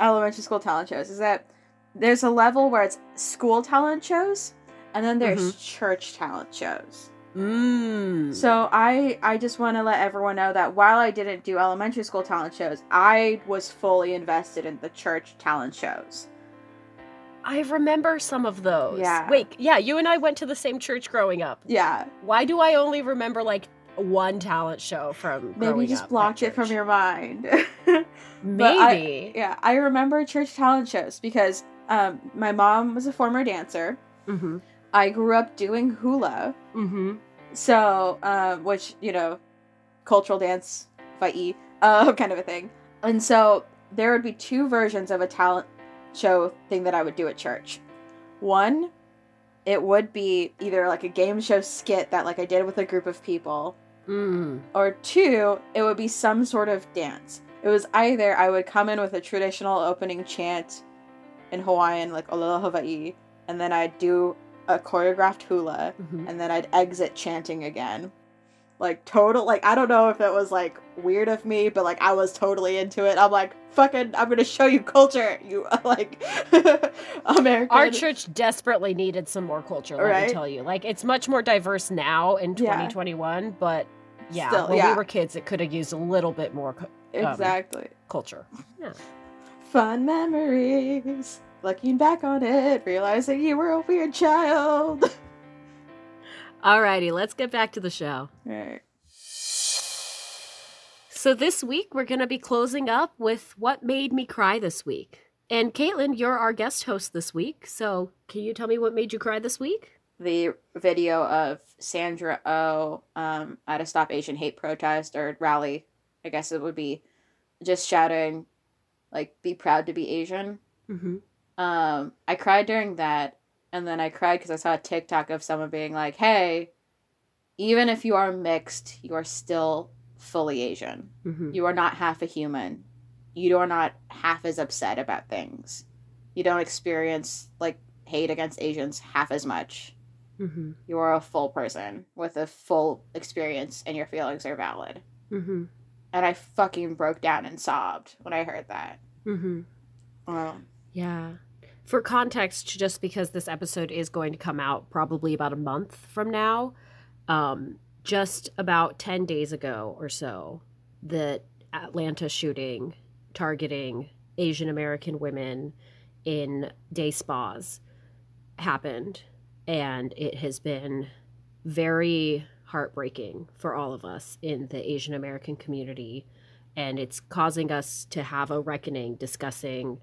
elementary school talent shows is that there's a level where it's school talent shows, and then there's church talent shows. mm. So I I just want to let everyone know that while I didn't do elementary school talent shows, I was fully invested in the church talent shows. I remember some of those. Yeah. Wait, yeah, you and I went to the same church growing up. Yeah, Why do I only remember like one talent show from maybe you just blocked it from your mind. *laughs* maybe. yeah, I remember church talent shows because um, my mom was a former dancer. mm-hmm. I grew up doing hula. Mm-hmm. So, um, which you know, cultural dance, fight, uh, *laughs* kind of a thing. And so there would be two versions of a talent show thing that I would do at church. One, it would be either like a game show skit that like I did with a group of people, Mm. or two, it would be some sort of dance. It was either I would come in with a traditional opening chant in Hawaiian, like Aloha Hawaii, and then I'd do a choreographed hula, Mhm. and then I'd exit chanting again. Like total like I don't know if it was like weird of me, but like I was totally into it. I'm like, fucking I'm gonna show you culture, you *laughs* like *laughs* American Our church desperately needed some more culture, let Right? me tell you. Like it's much more diverse now in Yeah. 2021, but yeah, Still, when yeah. we were kids, it could have used a little bit more um, Exactly. culture. Yeah. Fun memories. Looking back on it, realizing you were a weird child. *laughs* Alrighty, let's get back to the show. right. So this week we're going to be closing up with what made me cry this week. And Caitlin, you're our guest host this week. So can you tell me what made you cry this week? The video of Sandra O um, at a Stop Asian Hate protest or rally, I guess it would be, just shouting, like, be proud to be Asian. Mm-hmm. Um, I cried during that, and then I cried because I saw a TikTok of someone being like, hey, even if you are mixed, you are still fully Asian. Mm-hmm. You are not half a human. You are not half as upset about things. You don't experience like hate against Asians half as much. Mm-hmm. You are a full person with a full experience and your feelings are valid. Mm-hmm. And I fucking broke down and sobbed when I heard that. Mm-hmm. Um, Yeah. For context, just because this episode is going to come out probably about a month from now, um, just about 10 days ago or so, the Atlanta shooting targeting Asian American women in day spas happened. And it has been very heartbreaking for all of us in the Asian American community. And it's causing us to have a reckoning discussing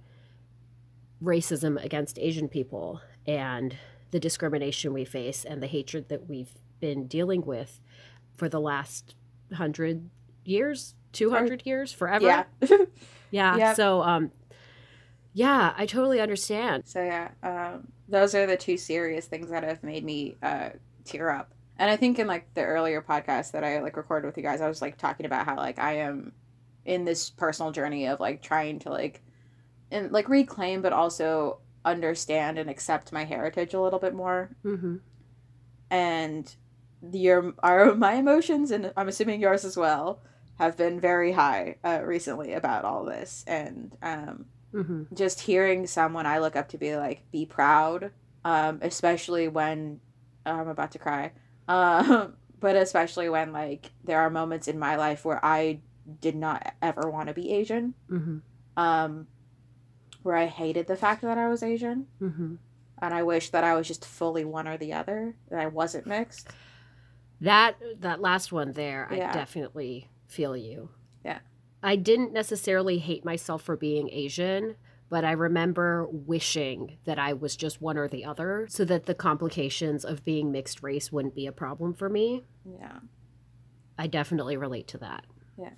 racism against Asian people and the discrimination we face and the hatred that we've been dealing with for the last hundred years, two hundred years, forever. yeah. *laughs* yeah. Yep. So, um, yeah, I totally understand. So yeah, um, those are the two serious things that have made me uh, tear up. And I think in like the earlier podcast that I like recorded with you guys, I was like talking about how like I am in this personal journey of like trying to like and like reclaim but also understand and accept my heritage a little bit more Mm-hmm. and your our *laughs* my emotions and i'm assuming yours as well have been very high uh, recently about all this and um Mm-hmm. just hearing someone I look up to be like, be proud, um, especially when I'm about to cry, *laughs* um, but especially when like there are moments in my life where I did not ever want to be Asian, Mm-hmm. um, where I hated the fact that I was Asian, Mm-hmm. and I wish that I was just fully one or the other, that I wasn't mixed. That that last one there, I definitely feel you. Yeah. I didn't necessarily hate myself for being Asian, but I remember wishing that I was just one or the other so that the complications of being mixed race wouldn't be a problem for me. Yeah. I definitely relate to that. Yeah.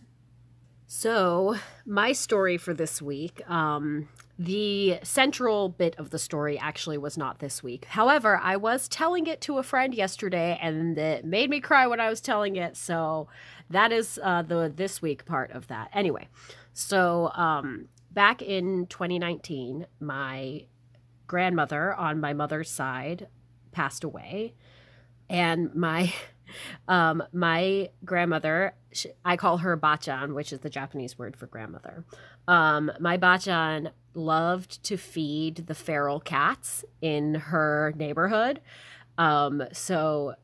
So, my story for this week, um, the central bit of the story actually was not this week. However, I was telling it to a friend yesterday and it made me cry when I was telling it. So, that is uh, the this week part of that. Anyway, so um, back in 2019, my grandmother on my mother's side passed away. And my *laughs* um, my grandmother, sh I call her bachan, which is the Japanese word for grandmother. Um, my bachan loved to feed the feral cats in her neighborhood. Um, so,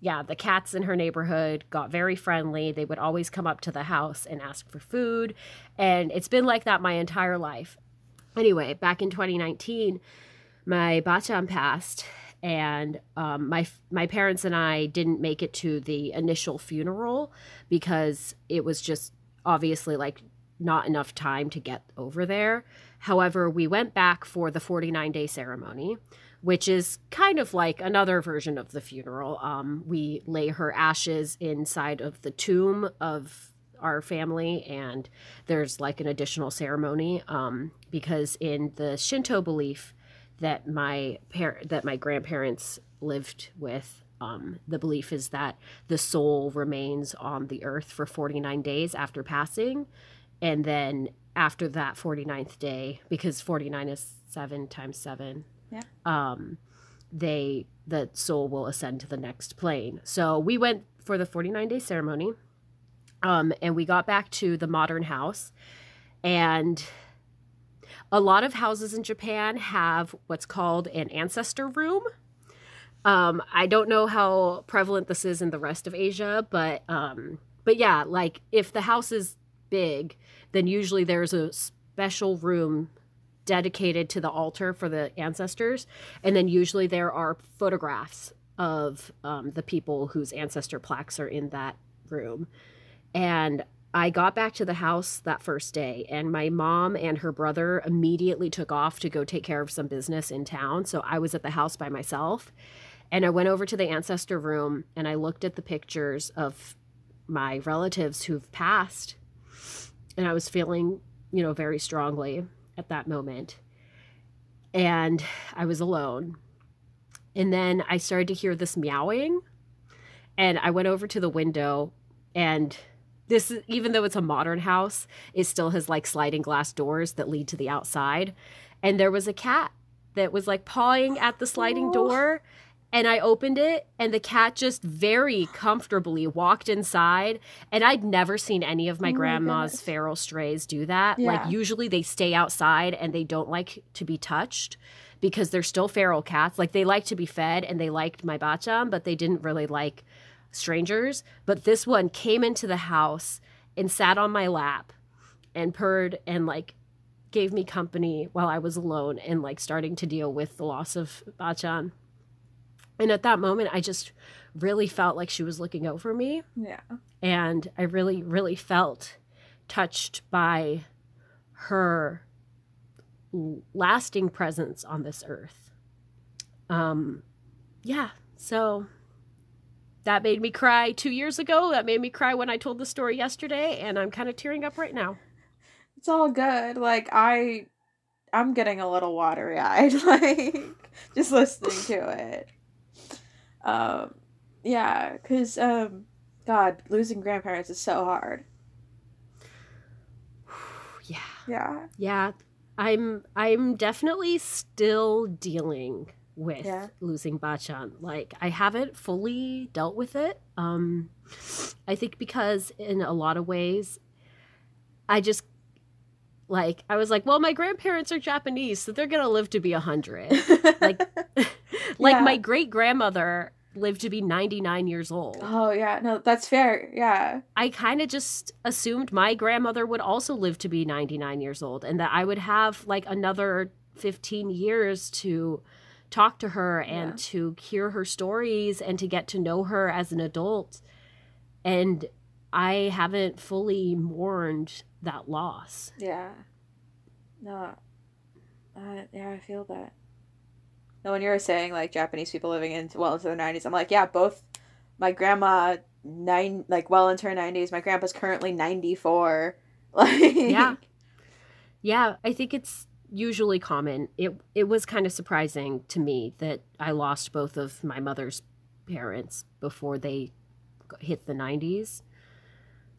yeah, the cats in her neighborhood got very friendly. They would always come up to the house and ask for food. And it's been like that my entire life. Anyway, back in 2019, my bachan passed and um, my my parents and I didn't make it to the initial funeral because it was just obviously like not enough time to get over there. However, we went back for the 49 day ceremony, which is kind of like another version of the funeral. Um, we lay her ashes inside of the tomb of our family, and there's like an additional ceremony um, because in the Shinto belief, that my par- that my grandparents lived with. Um, the belief is that the soul remains on the earth for 49 days after passing, and then after that 49th day, because 49 is seven times seven, Yeah. um, they the soul will ascend to the next plane. So we went for the 49 day ceremony, um, and we got back to the modern house, and a lot of houses in Japan have what's called an ancestor room. Um, I don't know how prevalent this is in the rest of Asia, but um, but yeah, like if the house is big, then usually there's a special room dedicated to the altar for the ancestors, and then usually there are photographs of um, the people whose ancestor plaques are in that room. And I got back to the house that first day, and my mom and her brother immediately took off to go take care of some business in town. So I was at the house by myself. And I went over to the ancestor room and I looked at the pictures of my relatives who've passed. And I was feeling, you know, very strongly at that moment. And I was alone. And then I started to hear this meowing. And I went over to the window and this even though it's a modern house it still has like sliding glass doors that lead to the outside and there was a cat that was like pawing at the sliding Oh. door and I opened it and the cat just very comfortably walked inside and I'd never seen any of my Oh grandma's goodness. feral strays do that Yeah. like usually they stay outside and they don't like to be touched because they're still feral cats like they like to be fed and they liked my bachan but they didn't really like strangers, but this one came into the house and sat on my lap and purred and like gave me company while I was alone and like starting to deal with the loss of Bachan. And at that moment, I just really felt like she was looking over me. Yeah. And I really, really felt touched by her lasting presence on this earth. Um, yeah, so that made me cry two years ago. That made me cry when I told the story yesterday, and I'm kind of tearing up right now. It's all good. Like I I'm getting a little watery eyed, *laughs* like just listening to it. Um yeah, cause um God, losing grandparents is so hard. *sighs* Yeah. Yeah. Yeah. I'm I'm definitely still dealing with Yeah. losing Bachan. Like I haven't fully dealt with it. Um I think because in a lot of ways I just like I was like, well, my grandparents are Japanese, so they're going to live to be a 100. *laughs* Like *laughs* like Yeah. my great grandmother lived to be 99 years old. oh yeah, no, that's fair. Yeah. I kind of just assumed my grandmother would also live to be 99 years old and that I would have like another 15 years to talk to her and Yeah. to hear her stories and to get to know her as an adult. And I haven't fully mourned that loss. Yeah. No. Uh, yeah, I feel that. No, when you were saying like Japanese people living in well into the nineties, I'm like, yeah, both my grandma nine like well into her nineties. My grandpa's currently ninety four. *laughs* Like Yeah. Yeah, I think it's usually common. It it was kind of surprising to me that I lost both of my mother's parents before they hit the 90s.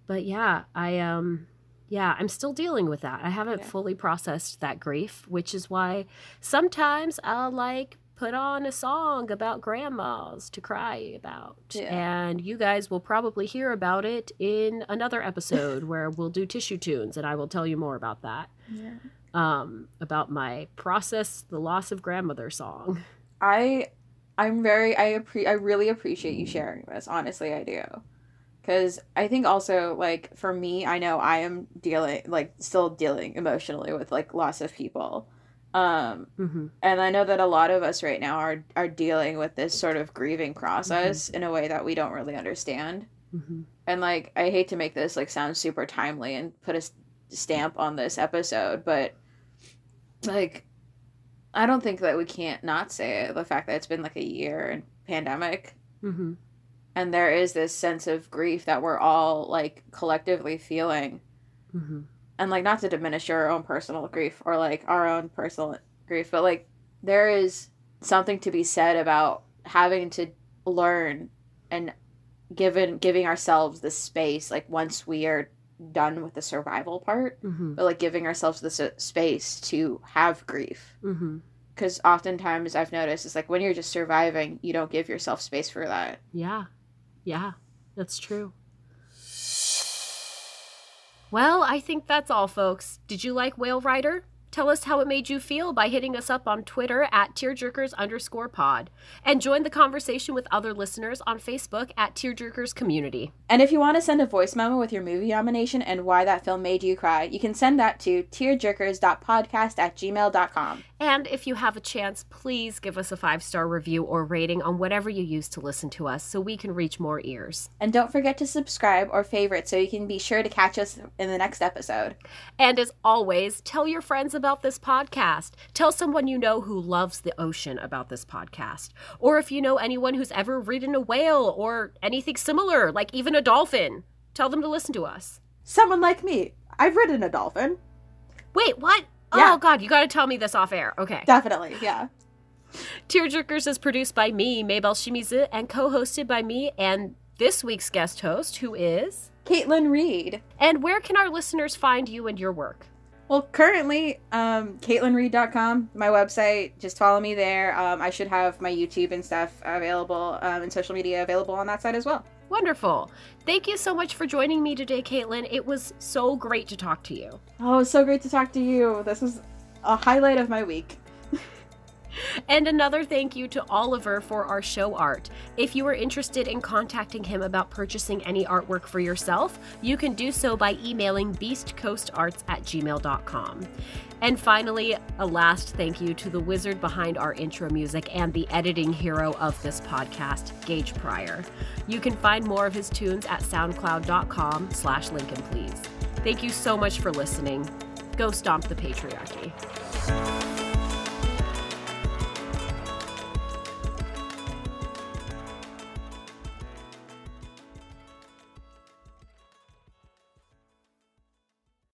But yeah, I um yeah, I'm still dealing with that. I haven't Yeah. fully processed that grief, which is why sometimes I'll like put on a song about grandmas to cry about. Yeah. And you guys will probably hear about it in another episode *laughs* where we'll do tissue tunes and I will tell you more about that. Yeah. Um about my process the loss of grandmother song. I I'm very I appre- I really appreciate you sharing this. Honestly, I do. Cuz I think also like for me, I know I am dealing like still dealing emotionally with like loss of people. Um hmm and I know that a lot of us right now are are dealing with this sort of grieving process in a way that we don't really understand. hmm And like I hate to make this like sound super timely and put a stamp on this episode, but like I don't think that we can't not say it. The fact that it's been like a year and pandemic. Hmm and there is this sense of grief that we're all like collectively feeling hmm and like not to diminish your own personal grief or like our own personal grief but like there is something to be said about having to learn and given giving ourselves the space like once we are done with the survival part hmm but like giving ourselves the space to have grief. Because oftentimes i've noticed it's like when you're just surviving you don't give yourself space for that. Yeah. Yeah, that's true. Well, I think that's all, folks. Did you like Whale Rider? Tell us how it made you feel by hitting us up on Twitter at tearjerkers underscore pod. And join the conversation with other listeners on Facebook at Tearjerkers Community. And if you want to send a voice memo with your movie nomination and why that film made you cry, you can send that to tearjerkers.podcast at gmail.com. And if you have a chance, please give us a five star review or rating on whatever you use to listen to us so we can reach more ears. And don't forget to subscribe or favorite so you can be sure to catch us in the next episode. And as always, tell your friends about this podcast. Tell someone you know who loves the ocean about this podcast. Or if you know anyone who's ever ridden a whale or anything similar, like even a dolphin, tell them to listen to us. Someone like me. I've ridden a dolphin. Wait, what? Oh, yeah. Oh, God, you got to tell me this off air. Okay. Definitely, yeah. Tearjerkers is produced by me, Maybell Shimizu, and co hosted by me and this week's guest host, who is. Caitlin Reed. And where can our listeners find you and your work? Well, currently, um, CaitlinReed.com, my website. Just follow me there. Um, I should have my YouTube and stuff available um, and social media available on that side as well. Wonderful. Thank you so much for joining me today, Caitlin. It was so great to talk to you. Oh, so great to talk to you. This was a highlight of my week. And another thank you to Oliver for our show art. If you are interested in contacting him about purchasing any artwork for yourself, you can do so by emailing beastcoastarts at gmail.com. And finally, a last thank you to the wizard behind our intro music and the editing hero of this podcast, Gage Pryor. You can find more of his tunes at soundcloud.com slash Lincoln Please. Thank you so much for listening. Go stomp the patriarchy.